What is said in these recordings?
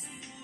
Thank you.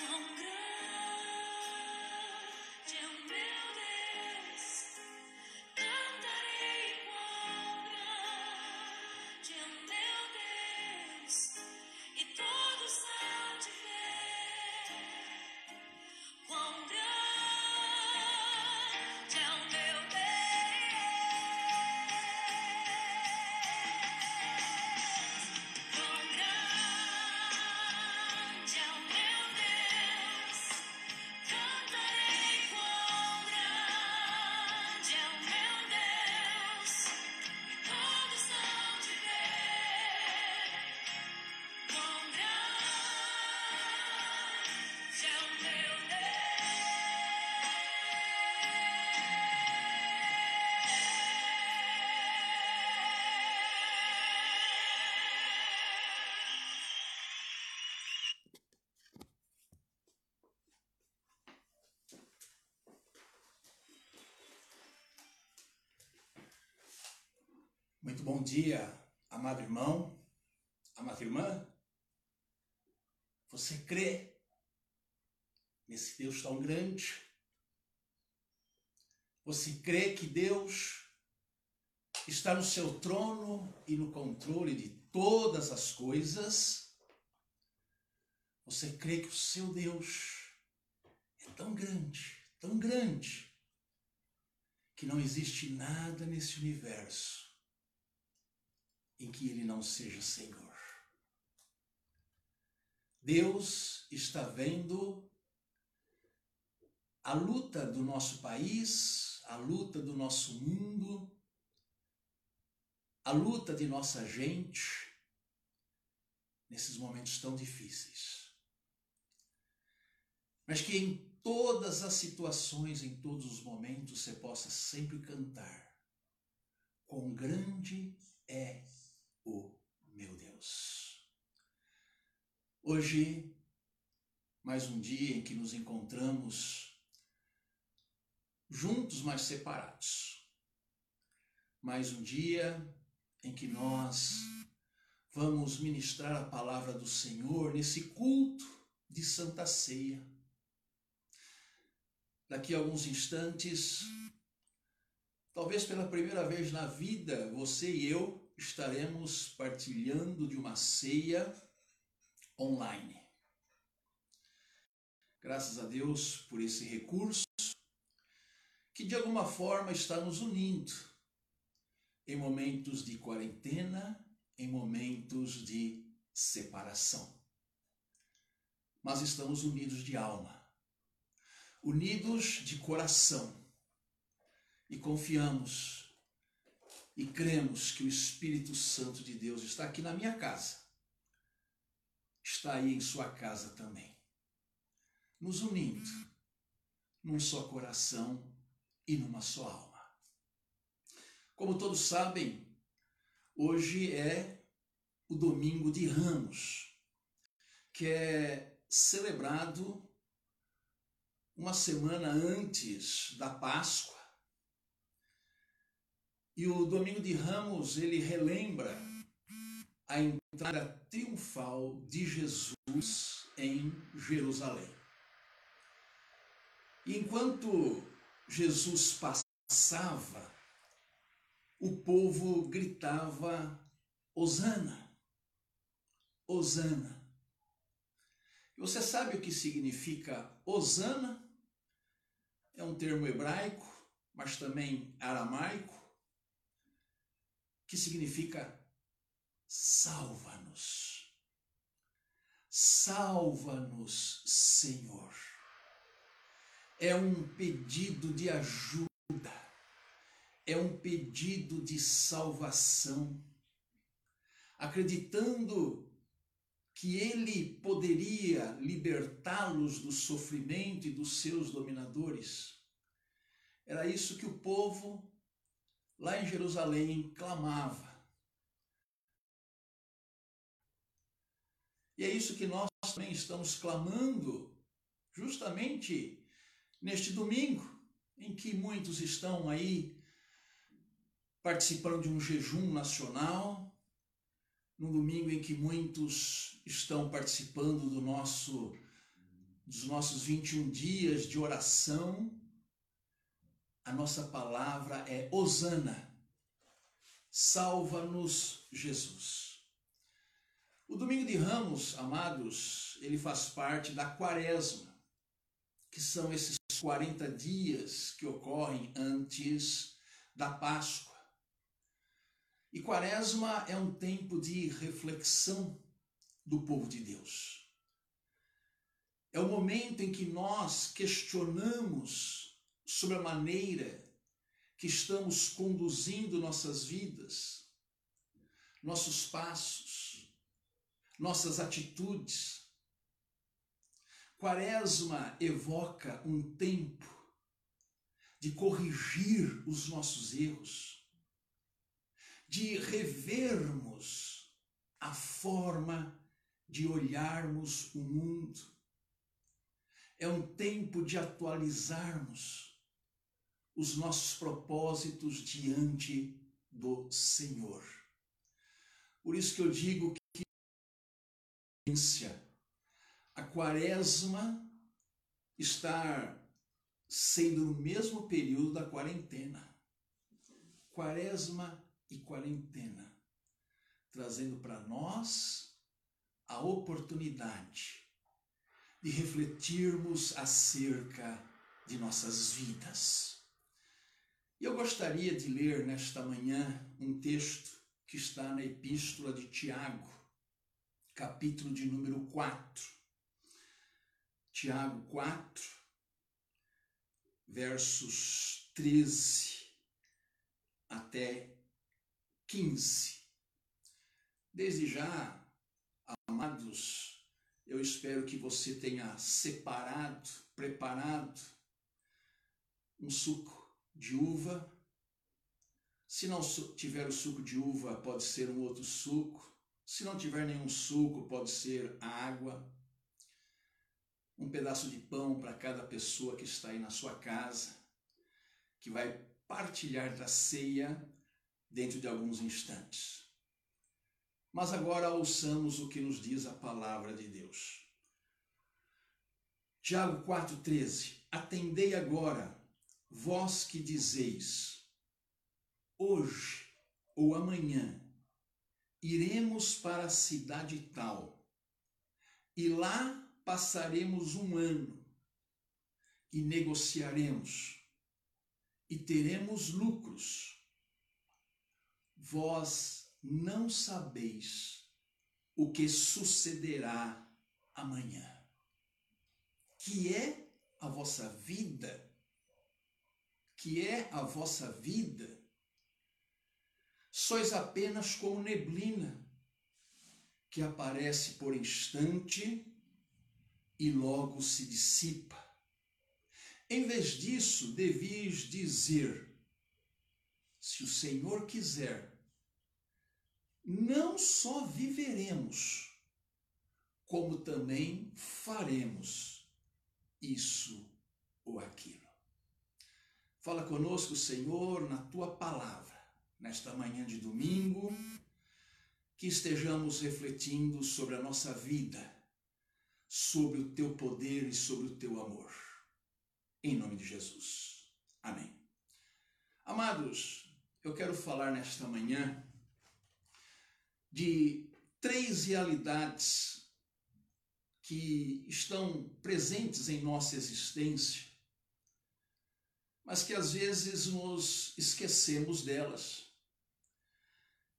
Muito bom dia, amado irmão, amada irmã. Você crê nesse Deus tão grande? Você crê que Deus está no seu trono e no controle de todas as coisas? Você crê que o seu Deus é tão grande, tão grande, que não existe nada nesse universo em que ele não seja Senhor. Deus está vendo a luta do nosso país, a luta do nosso mundo, a luta de nossa gente nesses momentos tão difíceis. Mas que em todas as situações, em todos os momentos, você possa sempre cantar: Quão grande é o meu Deus. Hoje, mais um dia em que nos encontramos juntos, mas separados. Mais um dia em que nós vamos ministrar a palavra do Senhor nesse culto de Santa Ceia. Daqui a alguns instantes, talvez pela primeira vez na vida, você e eu estaremos partilhando de uma ceia online. Graças a Deus por esse recurso que de alguma forma está nos unindo em momentos de quarentena, em momentos de separação. Mas estamos unidos de alma, unidos de coração e confiamos e cremos que o Espírito Santo de Deus está aqui na minha casa, está aí em sua casa também, nos unindo num só coração e numa só alma. Como todos sabem, hoje é o domingo de Ramos, que é celebrado uma semana antes da Páscoa. E o domingo de Ramos, ele relembra a entrada triunfal de Jesus em Jerusalém. Enquanto Jesus passava o povo gritava: Hosana, Hosana. Você sabe o que significa Hosana? É um termo hebraico, mas também aramaico, que significa salva-nos. Salva-nos, Senhor. É um pedido de ajuda é um pedido de salvação, acreditando que ele poderia libertá-los do sofrimento e dos seus dominadores. Era isso que o povo lá em Jerusalém clamava. E é isso que nós também estamos clamando, justamente neste domingo, em que muitos estão aí participando de um jejum nacional, num domingo em que muitos estão participando do nosso dos nossos 21 dias de oração. A nossa palavra é Hosana. Salva-nos, Jesus. O domingo de Ramos, amados, ele faz parte da Quaresma, que são esses 40 dias que ocorrem antes da Páscoa. E Quaresma é um tempo de reflexão do povo de Deus. É o momento em que nós questionamos sobre a maneira que estamos conduzindo nossas vidas, nossos passos, nossas atitudes. Quaresma evoca um tempo de corrigir os nossos erros de revermos a forma de olharmos o mundo. É um tempo de atualizarmos os nossos propósitos diante do Senhor. Por isso que eu digo que a quaresma está sendo no mesmo período da quarentena. Quaresma e quarentena, trazendo para nós a oportunidade de refletirmos acerca de nossas vidas. Eu gostaria de ler nesta manhã um texto que está na Epístola de Tiago, capítulo de número 4. Tiago 4, versos 13 até 15. Desde já, amados, eu espero que você tenha separado, preparado um suco de uva. Se não tiver o suco de uva, pode ser um outro suco. Se não tiver nenhum suco, pode ser água. Um pedaço de pão para cada pessoa que está aí na sua casa, que vai partilhar da ceia dentro de alguns instantes. Mas agora ouçamos o que nos diz a palavra de Deus. Tiago 4,13: Atendei agora, vós que dizeis, hoje ou amanhã iremos para a cidade tal, e lá passaremos um ano, e negociaremos, e teremos lucros. Vós não sabeis o que sucederá amanhã. Que é a vossa vida? Que é a vossa vida? Sois apenas como neblina que aparece por instante e logo se dissipa. Em vez disso, devias dizer: se o Senhor quiser, não só viveremos, como também faremos isso ou aquilo. Fala conosco, Senhor, na tua palavra, nesta manhã de domingo, que estejamos refletindo sobre a nossa vida, sobre o teu poder e sobre o teu amor. Em nome de Jesus. Amém. Amados, eu quero falar nesta manhã de três realidades que estão presentes em nossa existência, mas que às vezes nos esquecemos delas,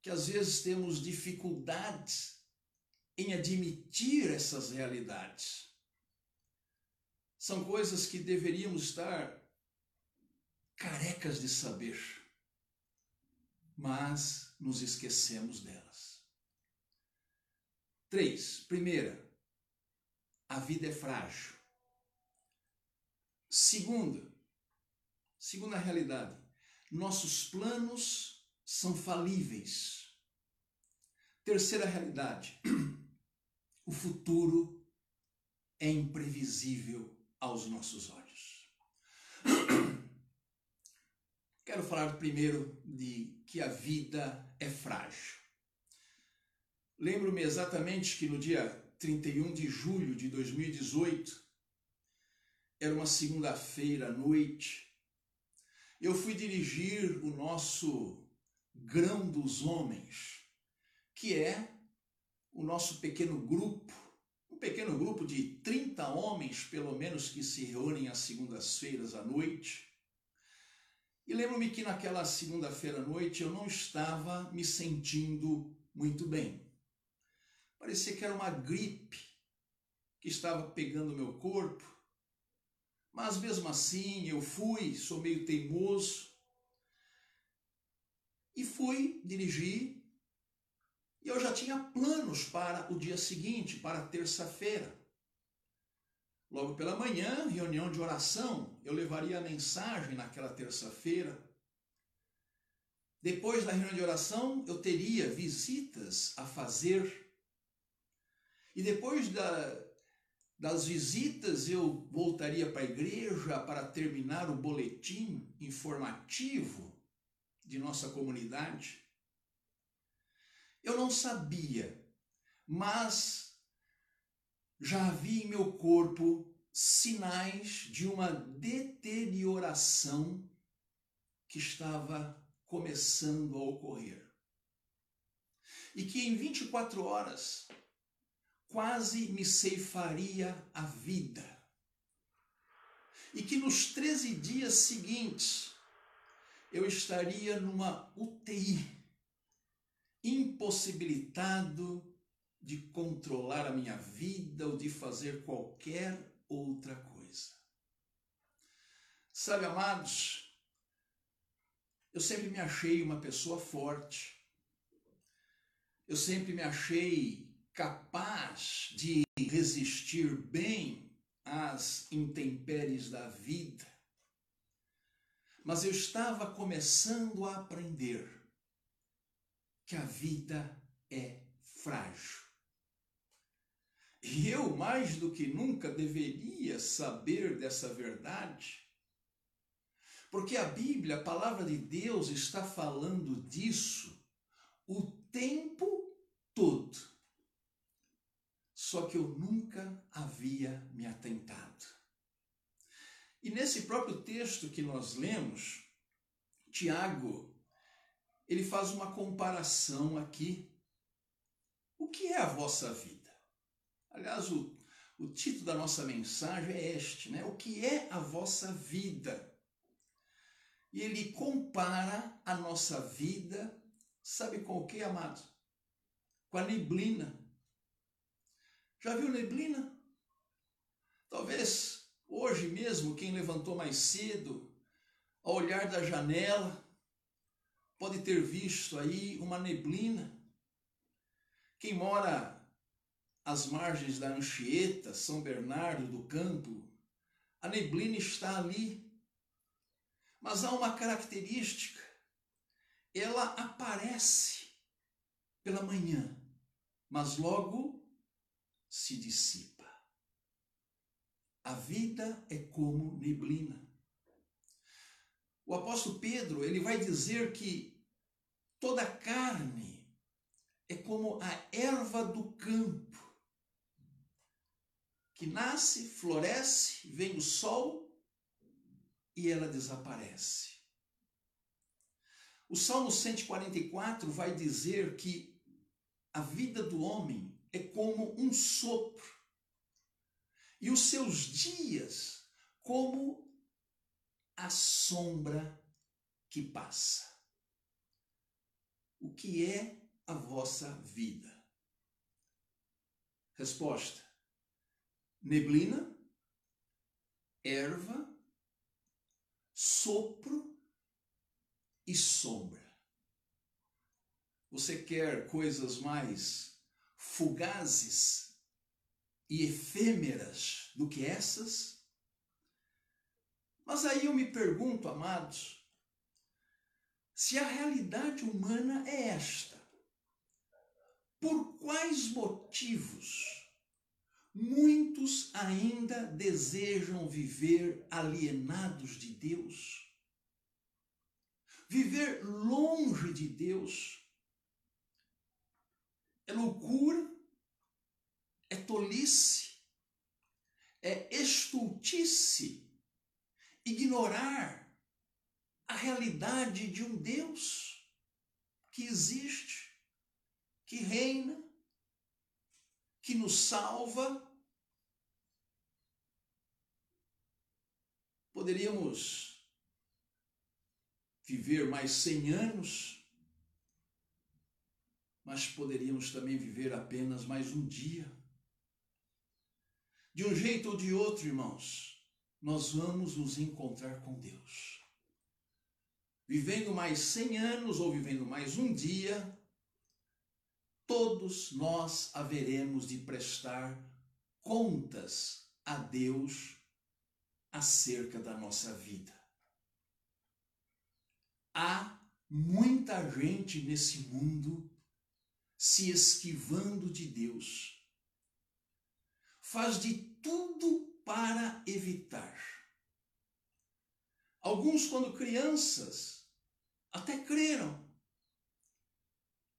que às vezes temos dificuldades em admitir essas realidades. São coisas que deveríamos estar carecas de saber, mas nos esquecemos delas. Três, primeira, a vida é frágil. Segunda, segunda realidade, nossos planos são falíveis. Terceira realidade, o futuro é imprevisível aos nossos olhos. Quero falar primeiro de que a vida é frágil. Lembro-me exatamente que no dia 31 de julho de 2018, era uma segunda-feira à noite, eu fui dirigir o nosso Grão dos Homens, que é o nosso pequeno grupo, um pequeno grupo de 30 homens, pelo menos, que se reúnem às segundas-feiras à noite. E lembro-me que naquela segunda-feira à noite eu não estava me sentindo muito bem. Parecia que era uma gripe que estava pegando meu corpo. Mas mesmo assim eu fui, sou meio teimoso. E fui dirigir. E eu já tinha planos para o dia seguinte, para terça-feira. Logo pela manhã, reunião de oração, eu levaria a mensagem naquela terça-feira. Depois da reunião de oração, eu teria visitas a fazer e depois da, das visitas, eu voltaria para a igreja para terminar o boletim informativo de nossa comunidade. Eu não sabia, mas já havia em meu corpo sinais de uma deterioração que estava começando a ocorrer. E que em 24 horas quase me ceifaria a vida. E que nos 13 dias seguintes eu estaria numa UTI, impossibilitado de controlar a minha vida ou de fazer qualquer outra coisa. Sabe, amados, eu sempre me achei uma pessoa forte. Eu sempre me achei capaz de resistir bem às intempéries da vida. Mas eu estava começando a aprender que a vida é frágil. E eu, mais do que nunca, deveria saber dessa verdade, porque a Bíblia, a palavra de Deus, está falando disso o tempo todo só que eu nunca havia me atentado. E nesse próprio texto que nós lemos, Tiago, ele faz uma comparação aqui. O que é a vossa vida? Aliás, o, o título da nossa mensagem é este, né? O que é a vossa vida? E ele compara a nossa vida, sabe com o que, amado? Com a neblina já viu neblina? Talvez hoje mesmo, quem levantou mais cedo, ao olhar da janela, pode ter visto aí uma neblina. Quem mora às margens da Anchieta, São Bernardo do Campo, a neblina está ali. Mas há uma característica, ela aparece pela manhã, mas logo se dissipa. A vida é como neblina. O apóstolo Pedro, ele vai dizer que toda carne é como a erva do campo, que nasce, floresce, vem o sol e ela desaparece. O Salmo 144 vai dizer que a vida do homem é como um sopro, e os seus dias como a sombra que passa. O que é a vossa vida? Resposta: neblina, erva, sopro e sombra. Você quer coisas mais fugazes e efêmeras do que essas? Mas aí eu me pergunto, amados, se a realidade humana é esta, por quais motivos muitos ainda desejam viver alienados de Deus? Viver longe de Deus é loucura, é tolice, é estultice ignorar a realidade de um Deus que existe, que reina, que nos salva. Poderíamos viver mais cem anos mas poderíamos também viver apenas mais um dia. De um jeito ou de outro, irmãos, nós vamos nos encontrar com Deus. Vivendo mais cem anos ou vivendo mais um dia, todos nós haveremos de prestar contas a Deus acerca da nossa vida. Há muita gente nesse mundo se esquivando de Deus. Faz de tudo para evitar. Alguns, quando crianças, até creram,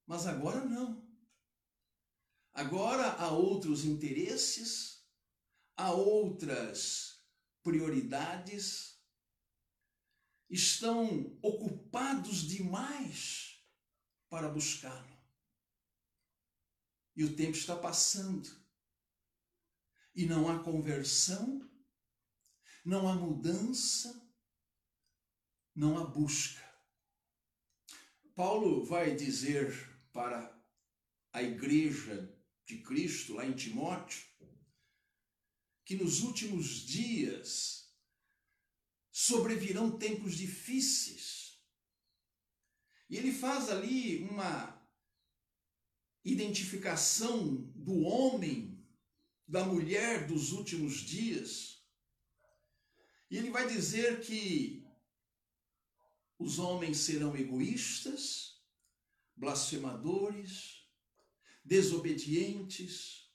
mas agora não. Agora há outros interesses, há outras prioridades, estão ocupados demais para buscá-lo. E o tempo está passando. e não há conversão, não há mudança, não há busca. Paulo vai dizer para a igreja de Cristo, lá em Timóteo, que nos últimos dias sobrevirão tempos difíceis. E ele faz ali uma identificação do homem, da mulher dos últimos dias. E ele vai dizer que os homens serão egoístas, blasfemadores, desobedientes,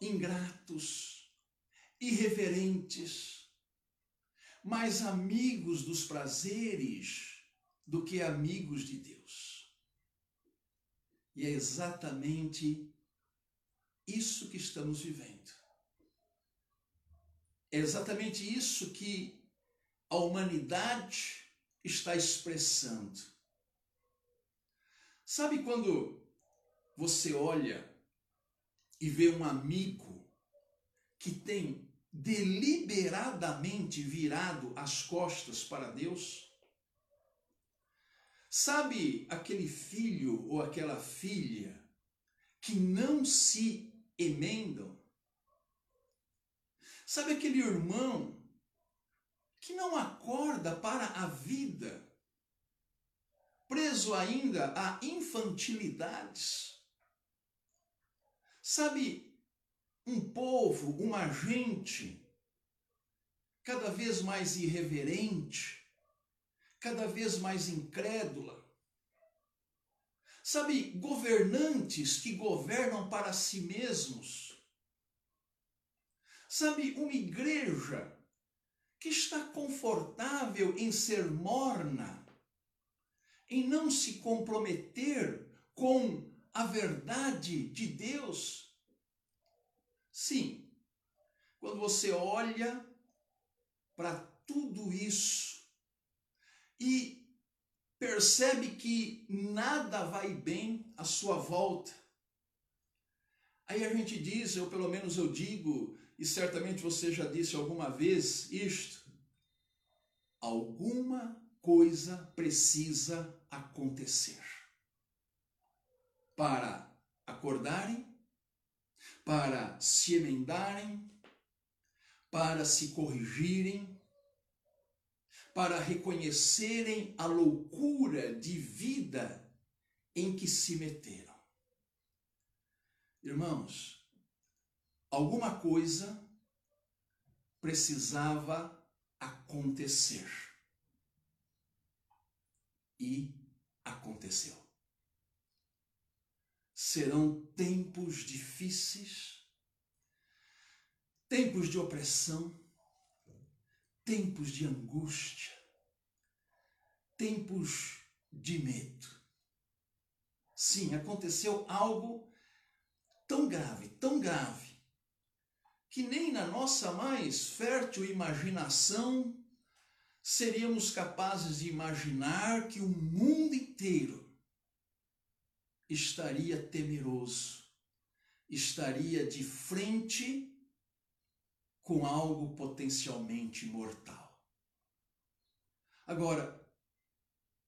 ingratos, irreverentes, mais amigos dos prazeres do que amigos de Deus. E é exatamente isso que estamos vivendo. É exatamente isso que a humanidade está expressando. Sabe quando você olha e vê um amigo que tem deliberadamente virado as costas para Deus? Sabe aquele filho ou aquela filha que não se emendam? Sabe aquele irmão que não acorda para a vida, preso ainda a infantilidades? Sabe, um povo, uma gente cada vez mais irreverente, cada vez mais incrédula. Sabe, governantes que governam para si mesmos. Sabe, uma igreja que está confortável em ser morna, em não se comprometer com a verdade de Deus? Sim, quando você olha para tudo isso e percebe que nada vai bem à sua volta, aí a gente diz, ou pelo menos eu digo, e certamente você já disse alguma vez isto, alguma coisa precisa acontecer. Para acordarem, para se emendarem, para se corrigirem, para reconhecerem a loucura de vida em que se meteram. Irmãos, alguma coisa precisava acontecer. E aconteceu serão tempos difíceis, tempos de opressão, tempos de angústia, tempos de medo. Sim, aconteceu algo tão grave, tão grave, que nem na nossa mais fértil imaginação seríamos capazes de imaginar que o mundo inteiro estaria temeroso, estaria de frente com algo potencialmente mortal. Agora,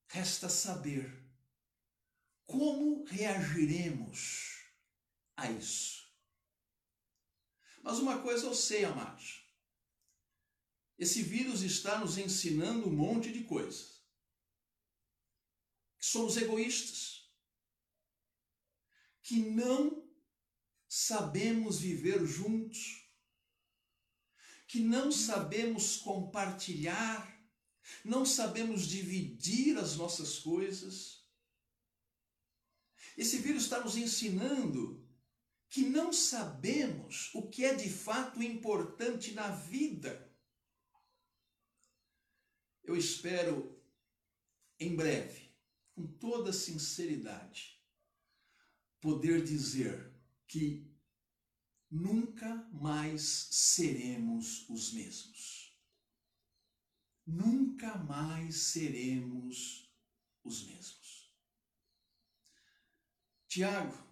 resta saber como reagiremos a isso. Mas uma coisa eu sei, amados. Esse vírus está nos ensinando um monte de coisas. Que somos egoístas que não sabemos viver juntos, que não sabemos compartilhar, não sabemos dividir as nossas coisas. Esse vírus está nos ensinando que não sabemos o que é de fato importante na vida. Eu espero, em breve, com toda sinceridade, poder dizer que nunca mais seremos os mesmos. Nunca mais seremos os mesmos. Tiago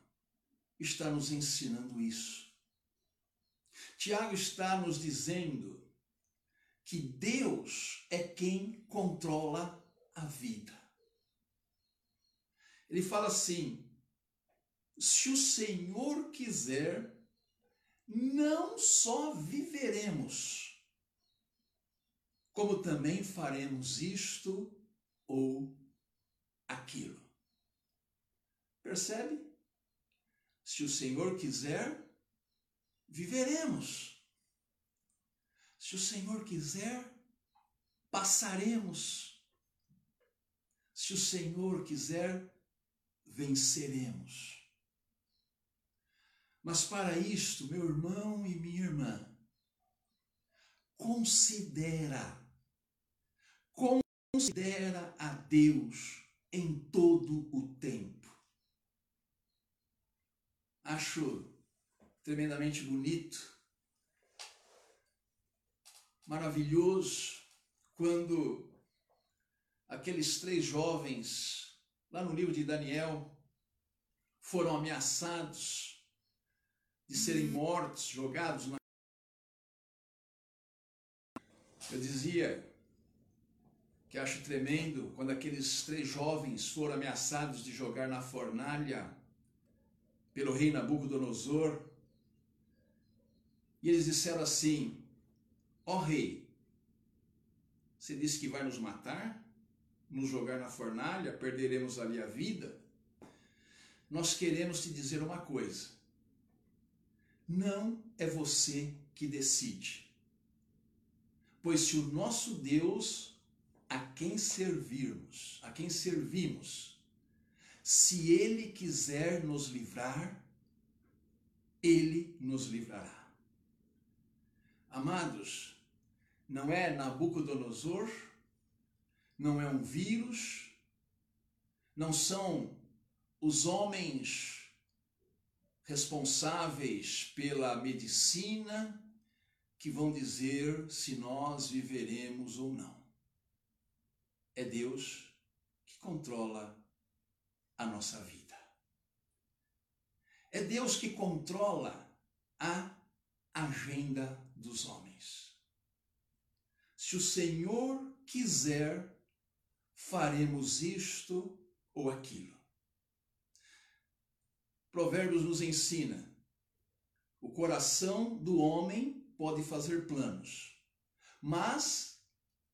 está nos ensinando isso. Tiago está nos dizendo que Deus é quem controla a vida. Ele fala assim: se o Senhor quiser, não só viveremos, como também faremos isto ou aquilo. Percebe? Se o Senhor quiser, viveremos. Se o Senhor quiser, passaremos. Se o Senhor quiser, venceremos. Mas para isto, meu irmão e minha irmã, considera, considera a Deus em todo o tempo. Acho tremendamente bonito, maravilhoso, quando aqueles três jovens, lá no livro de Daniel, foram ameaçados de serem mortos, jogados na. Eu dizia que acho tremendo quando aqueles três jovens foram ameaçados de jogar na fornalha pelo rei Nabucodonosor. E eles disseram assim: Ó oh, rei, você disse que vai nos matar, nos jogar na fornalha, perderemos ali a vida. Nós queremos te dizer uma coisa não é você que decide. Pois se o nosso Deus, a quem servirmos, a quem servimos, se ele quiser nos livrar, ele nos livrará. Amados, não é Nabucodonosor, não é um vírus, não são os homens responsáveis pela medicina que vão dizer se nós viveremos ou não. É Deus que controla a nossa vida. É Deus que controla a agenda dos homens. Se o Senhor quiser, faremos isto ou aquilo. Provérbios nos ensina: o coração do homem pode fazer planos, mas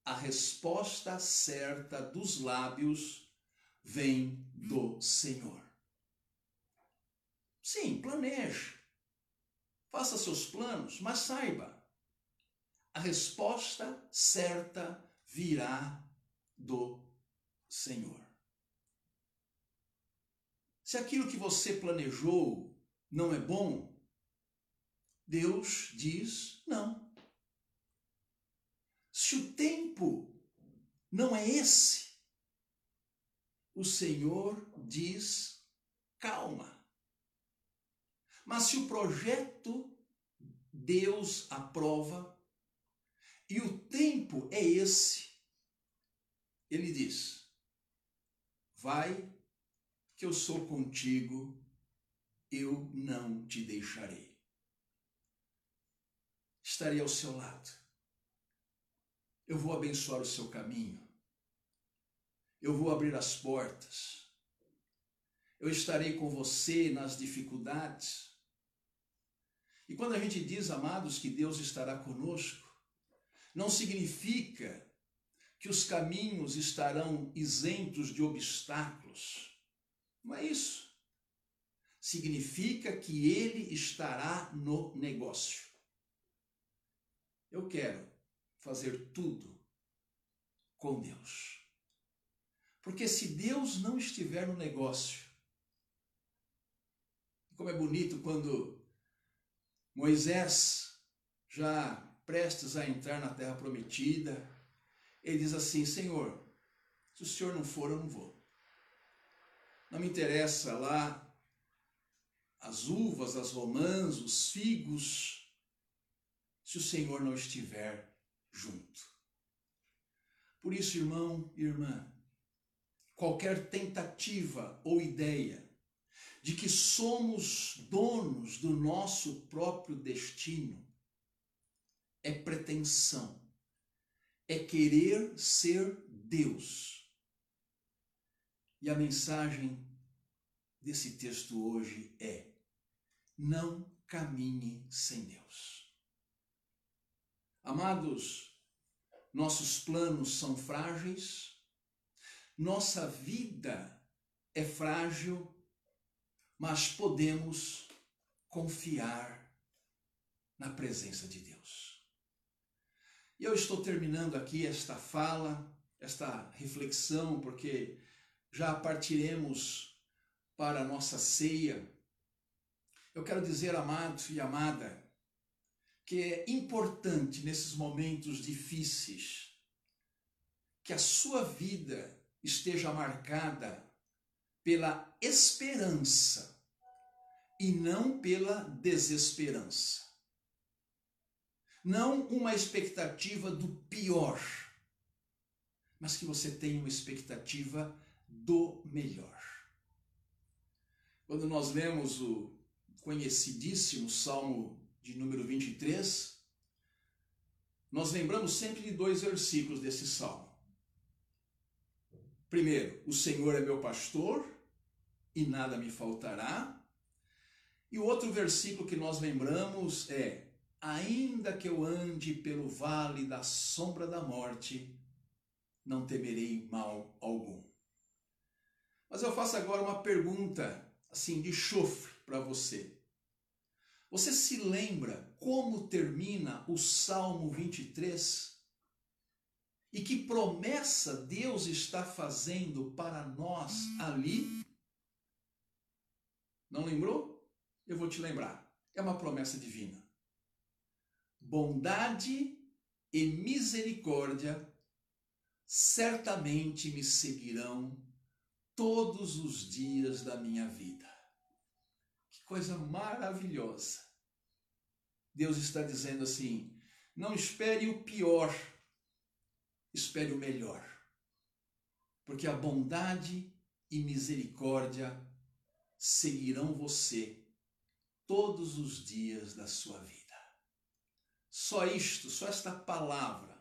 a resposta certa dos lábios vem do Senhor. Sim, planeje. Faça seus planos, mas saiba, a resposta certa virá do Senhor. Se aquilo que você planejou não é bom, Deus diz não. Se o tempo não é esse, o Senhor diz calma. Mas se o projeto Deus aprova e o tempo é esse, ele diz: vai que eu sou contigo, eu não te deixarei. Estarei ao seu lado. Eu vou abençoar o seu caminho. Eu vou abrir as portas. Eu estarei com você nas dificuldades. E quando a gente diz, amados, que Deus estará conosco, não significa que os caminhos estarão isentos de obstáculos não é isso. Significa que ele estará no negócio. Eu quero fazer tudo com Deus. Porque se Deus não estiver no negócio, como é bonito quando Moisés, já prestes a entrar na terra prometida, ele diz assim: Senhor, se o senhor não for, eu não vou. Não me interessa lá as uvas, as romãs, os figos, se o Senhor não estiver junto. Por isso, irmão e irmã, qualquer tentativa ou ideia de que somos donos do nosso próprio destino é pretensão, é querer ser Deus. E a mensagem desse texto hoje é: não caminhe sem Deus. Amados, nossos planos são frágeis, nossa vida é frágil, mas podemos confiar na presença de Deus. E eu estou terminando aqui esta fala, esta reflexão, porque já partiremos para a nossa ceia. Eu quero dizer, amado e amada, que é importante nesses momentos difíceis que a sua vida esteja marcada pela esperança e não pela desesperança. Não uma expectativa do pior, mas que você tenha uma expectativa do melhor. Quando nós lemos o conhecidíssimo Salmo de número 23, nós lembramos sempre de dois versículos desse salmo. Primeiro, o Senhor é meu pastor e nada me faltará. E o outro versículo que nós lembramos é: Ainda que eu ande pelo vale da sombra da morte, não temerei mal algum. Mas eu faço agora uma pergunta assim de chofre para você. Você se lembra como termina o Salmo 23? E que promessa Deus está fazendo para nós ali? Não lembrou? Eu vou te lembrar. É uma promessa divina. Bondade e misericórdia certamente me seguirão todos os dias da minha vida coisa maravilhosa. Deus está dizendo assim: não espere o pior, espere o melhor. Porque a bondade e misericórdia seguirão você todos os dias da sua vida. Só isto, só esta palavra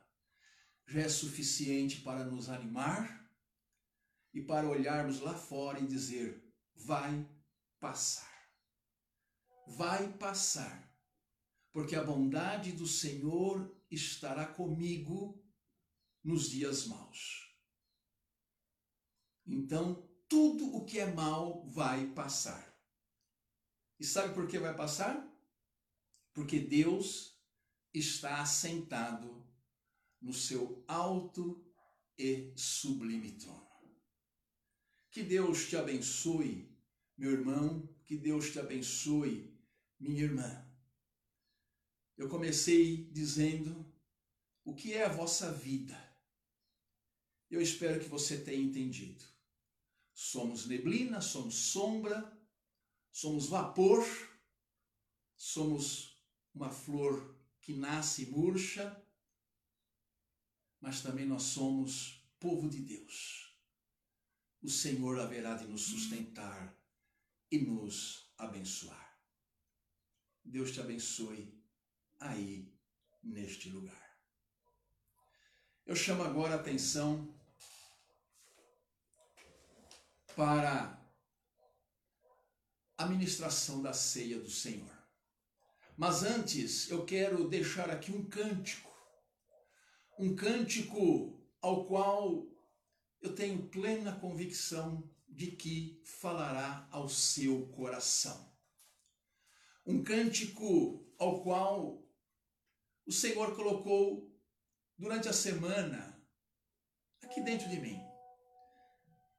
já é suficiente para nos animar e para olharmos lá fora e dizer: vai passar vai passar, porque a bondade do Senhor estará comigo nos dias maus. Então, tudo o que é mal vai passar. E sabe por que vai passar? Porque Deus está assentado no seu alto e sublime trono. Que Deus te abençoe, meu irmão, que Deus te abençoe, minha irmã. Eu comecei dizendo o que é a vossa vida. Eu espero que você tenha entendido. Somos neblina, somos sombra, somos vapor, somos uma flor que nasce e murcha, mas também nós somos povo de Deus. O Senhor haverá de nos sustentar e nos abençoar. Deus te abençoe aí neste lugar. Eu chamo agora a atenção para a ministração da ceia do Senhor. Mas antes eu quero deixar aqui um cântico, um cântico ao qual eu tenho plena convicção de que falará ao seu coração um cântico ao qual o Senhor colocou durante a semana aqui dentro de mim.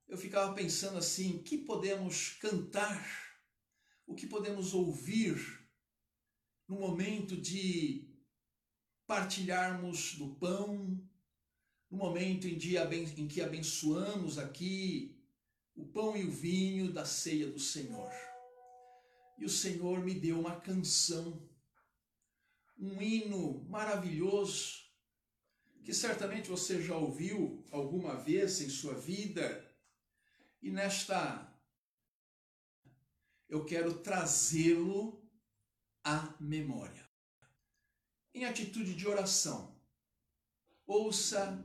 Eu ficava pensando assim: que podemos cantar, o que podemos ouvir no momento de partilharmos do pão, no momento em, dia, em que abençoamos aqui o pão e o vinho da ceia do Senhor e o Senhor me deu uma canção, um hino maravilhoso, que certamente você já ouviu alguma vez em sua vida, e nesta eu quero trazê-lo à memória. em atitude de oração, ouça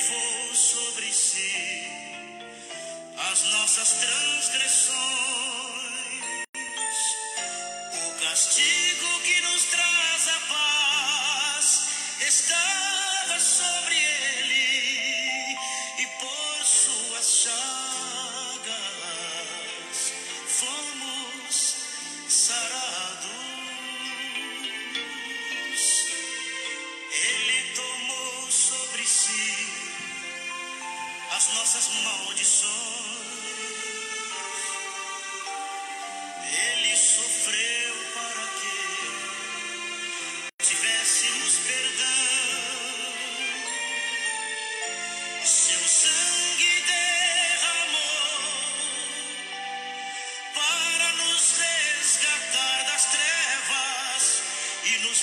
nossas transgressões.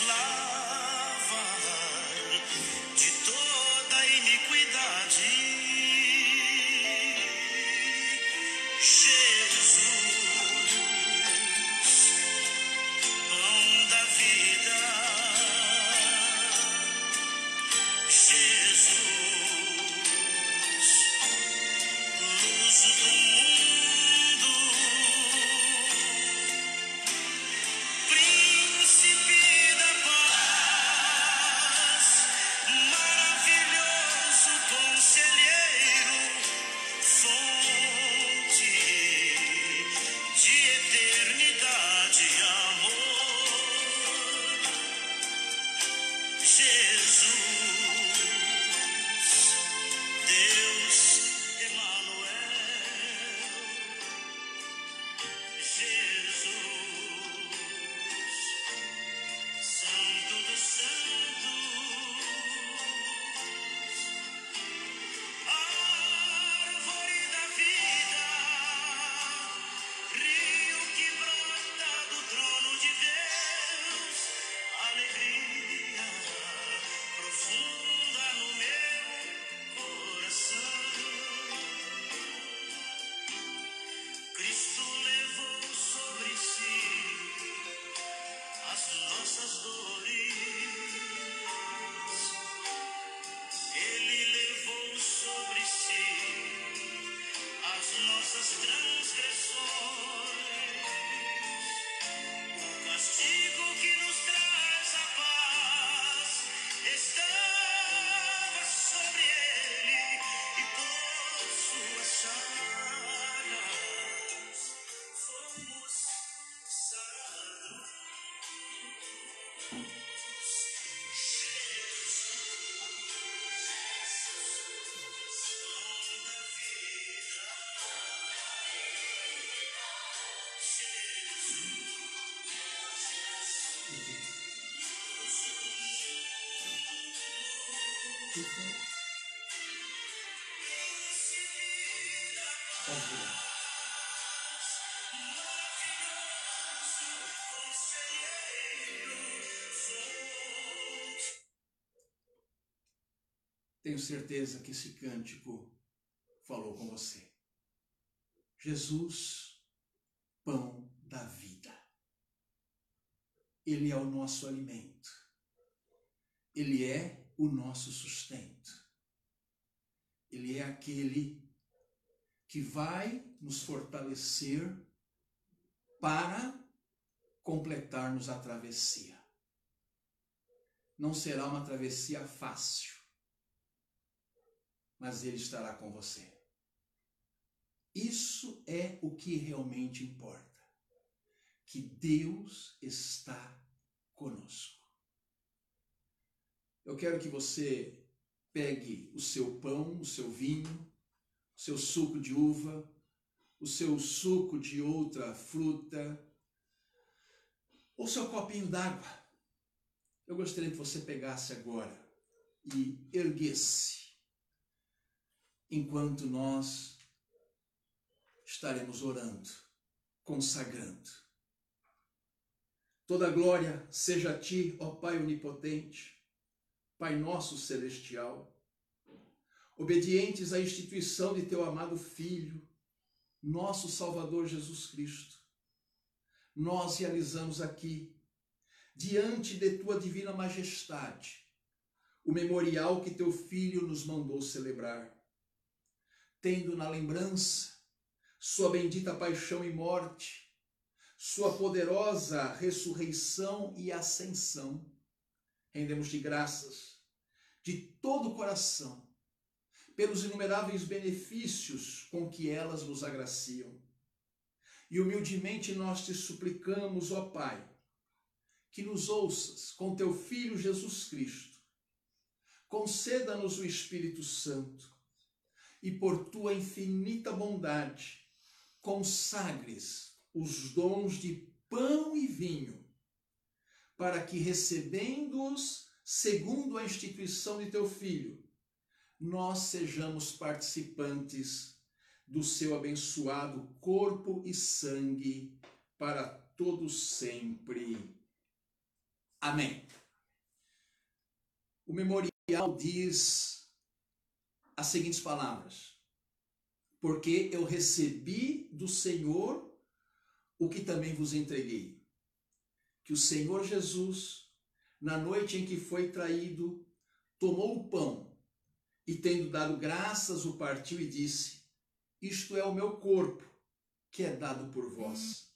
love. Tenho certeza que esse cântico falou com você. Jesus, pão da vida. Ele é o nosso alimento. Ele é o nosso sustento. Ele é aquele que vai nos fortalecer para completarmos a travessia. Não será uma travessia fácil mas Ele estará com você. Isso é o que realmente importa. Que Deus está conosco. Eu quero que você pegue o seu pão, o seu vinho, o seu suco de uva, o seu suco de outra fruta, ou seu copinho d'água. Eu gostaria que você pegasse agora e erguesse enquanto nós estaremos orando, consagrando. Toda glória seja a ti, ó Pai onipotente, Pai nosso celestial, obedientes à instituição de teu amado Filho, nosso Salvador Jesus Cristo. Nós realizamos aqui, diante de tua divina majestade, o memorial que teu Filho nos mandou celebrar, tendo na lembrança sua bendita paixão e morte, sua poderosa ressurreição e ascensão. Rendemos-te graças de todo o coração pelos inumeráveis benefícios com que elas nos agraciam. E humildemente nós te suplicamos, ó Pai, que nos ouças com teu Filho Jesus Cristo. Conceda-nos o Espírito Santo e por tua infinita bondade consagres os dons de pão e vinho, para que, recebendo-os segundo a instituição de teu Filho, nós sejamos participantes do seu abençoado corpo e sangue para todos sempre. Amém. O memorial diz as seguintes palavras: Porque eu recebi do Senhor o que também vos entreguei. Que o Senhor Jesus, na noite em que foi traído, tomou o pão e, tendo dado graças, o partiu e disse: Isto é o meu corpo, que é dado por vós.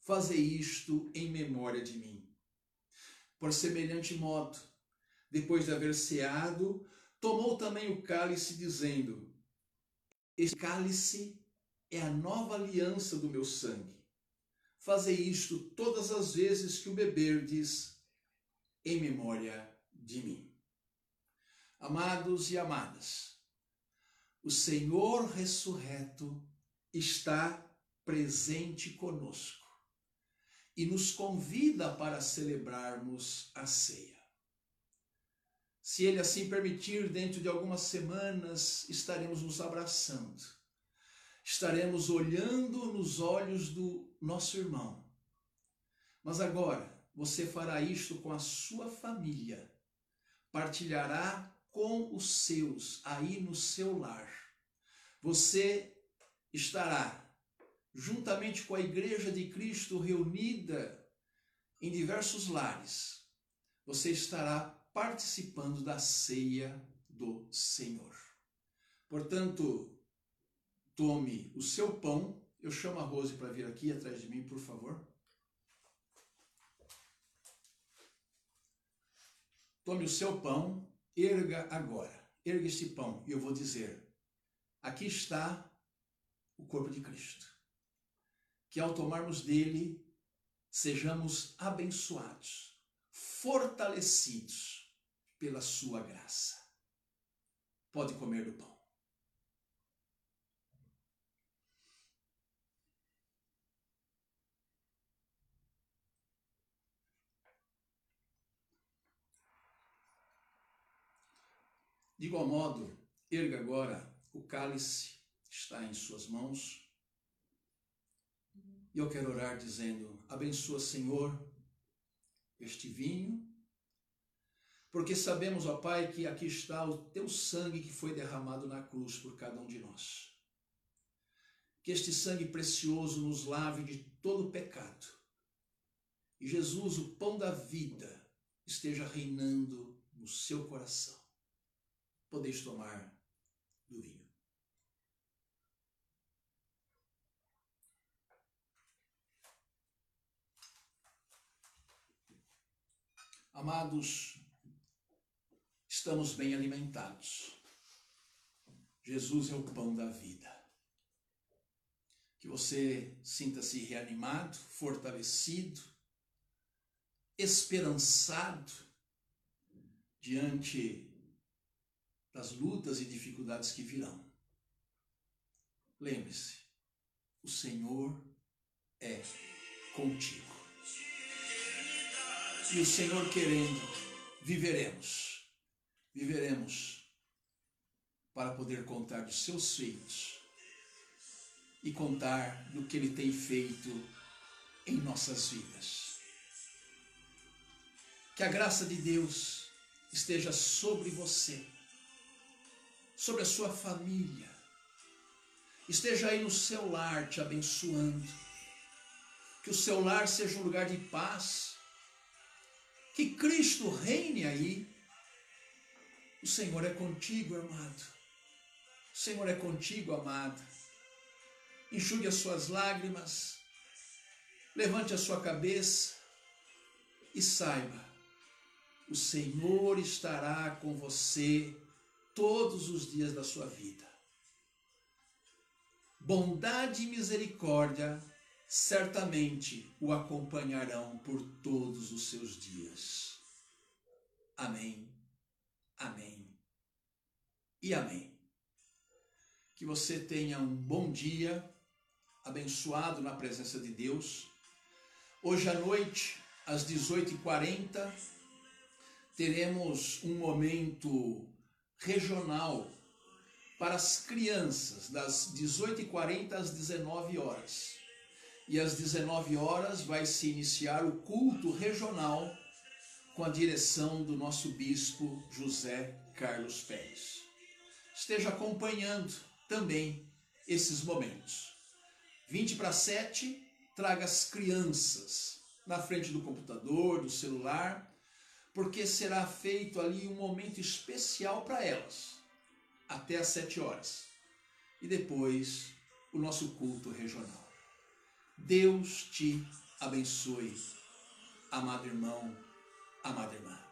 Fazei isto em memória de mim. Por semelhante modo, depois de haver ceado, tomou também o cálice, dizendo: Este cálice é a nova aliança do meu sangue. Fazei isto todas as vezes que o beberdes, em memória de mim. Amados e amadas, o Senhor ressurreto está presente conosco e nos convida para celebrarmos a ceia. Se Ele assim permitir, dentro de algumas semanas estaremos nos abraçando, estaremos olhando nos olhos do nosso irmão. Mas agora você fará isto com a sua família, partilhará com os seus aí no seu lar. Você estará juntamente com a Igreja de Cristo reunida em diversos lares. Você estará participando da ceia do Senhor. Portanto, tome o seu pão. Eu chamo a Rose para vir aqui atrás de mim, por favor. Tome o seu pão erga agora, erga este pão, e eu vou dizer: aqui está o corpo de Cristo. Que ao tomarmos dele, sejamos abençoados, fortalecidos pela sua graça. Pode comer do pão. De igual modo, erga agora o cálice que está em suas mãos. E eu quero orar dizendo: abençoa, Senhor, este vinho, porque sabemos, ó Pai, que aqui está o teu sangue que foi derramado na cruz por cada um de nós. Que este sangue precioso nos lave de todo pecado. E Jesus, o pão da vida, esteja reinando no seu coração podeis tomar do vinho. Amados, estamos bem alimentados. Jesus é o pão da vida. Que você sinta-se reanimado, fortalecido, esperançado diante das lutas e dificuldades que virão. Lembre-se, o Senhor é contigo. E o Senhor querendo, viveremos. Viveremos para poder contar dos seus feitos e contar do que Ele tem feito em nossas vidas. Que a graça de Deus esteja sobre você, sobre a sua família, esteja aí no seu lar te abençoando, que o seu lar seja um lugar de paz, que Cristo reine aí. O Senhor é contigo, amado. O Senhor é contigo, amada. Enxugue as suas lágrimas, levante a sua cabeça e saiba, o Senhor estará com você todos os dias da sua vida. Bondade e misericórdia certamente o acompanharão por todos os seus dias. Amém, amém e amém. Que você tenha um bom dia, abençoado na presença de Deus. Hoje à noite, às 18h40, teremos um momento regional para as crianças, das 18h40 às 19 horas e às 19 horas vai se iniciar o culto regional com a direção do nosso bispo José Carlos Pérez. Esteja acompanhando também esses momentos. 20 para 7, traga as crianças na frente do computador, do celular, porque será feito ali um momento especial para elas, até às 7 horas. E depois o nosso culto regional. Deus te abençoe, amado irmão, amada irmã.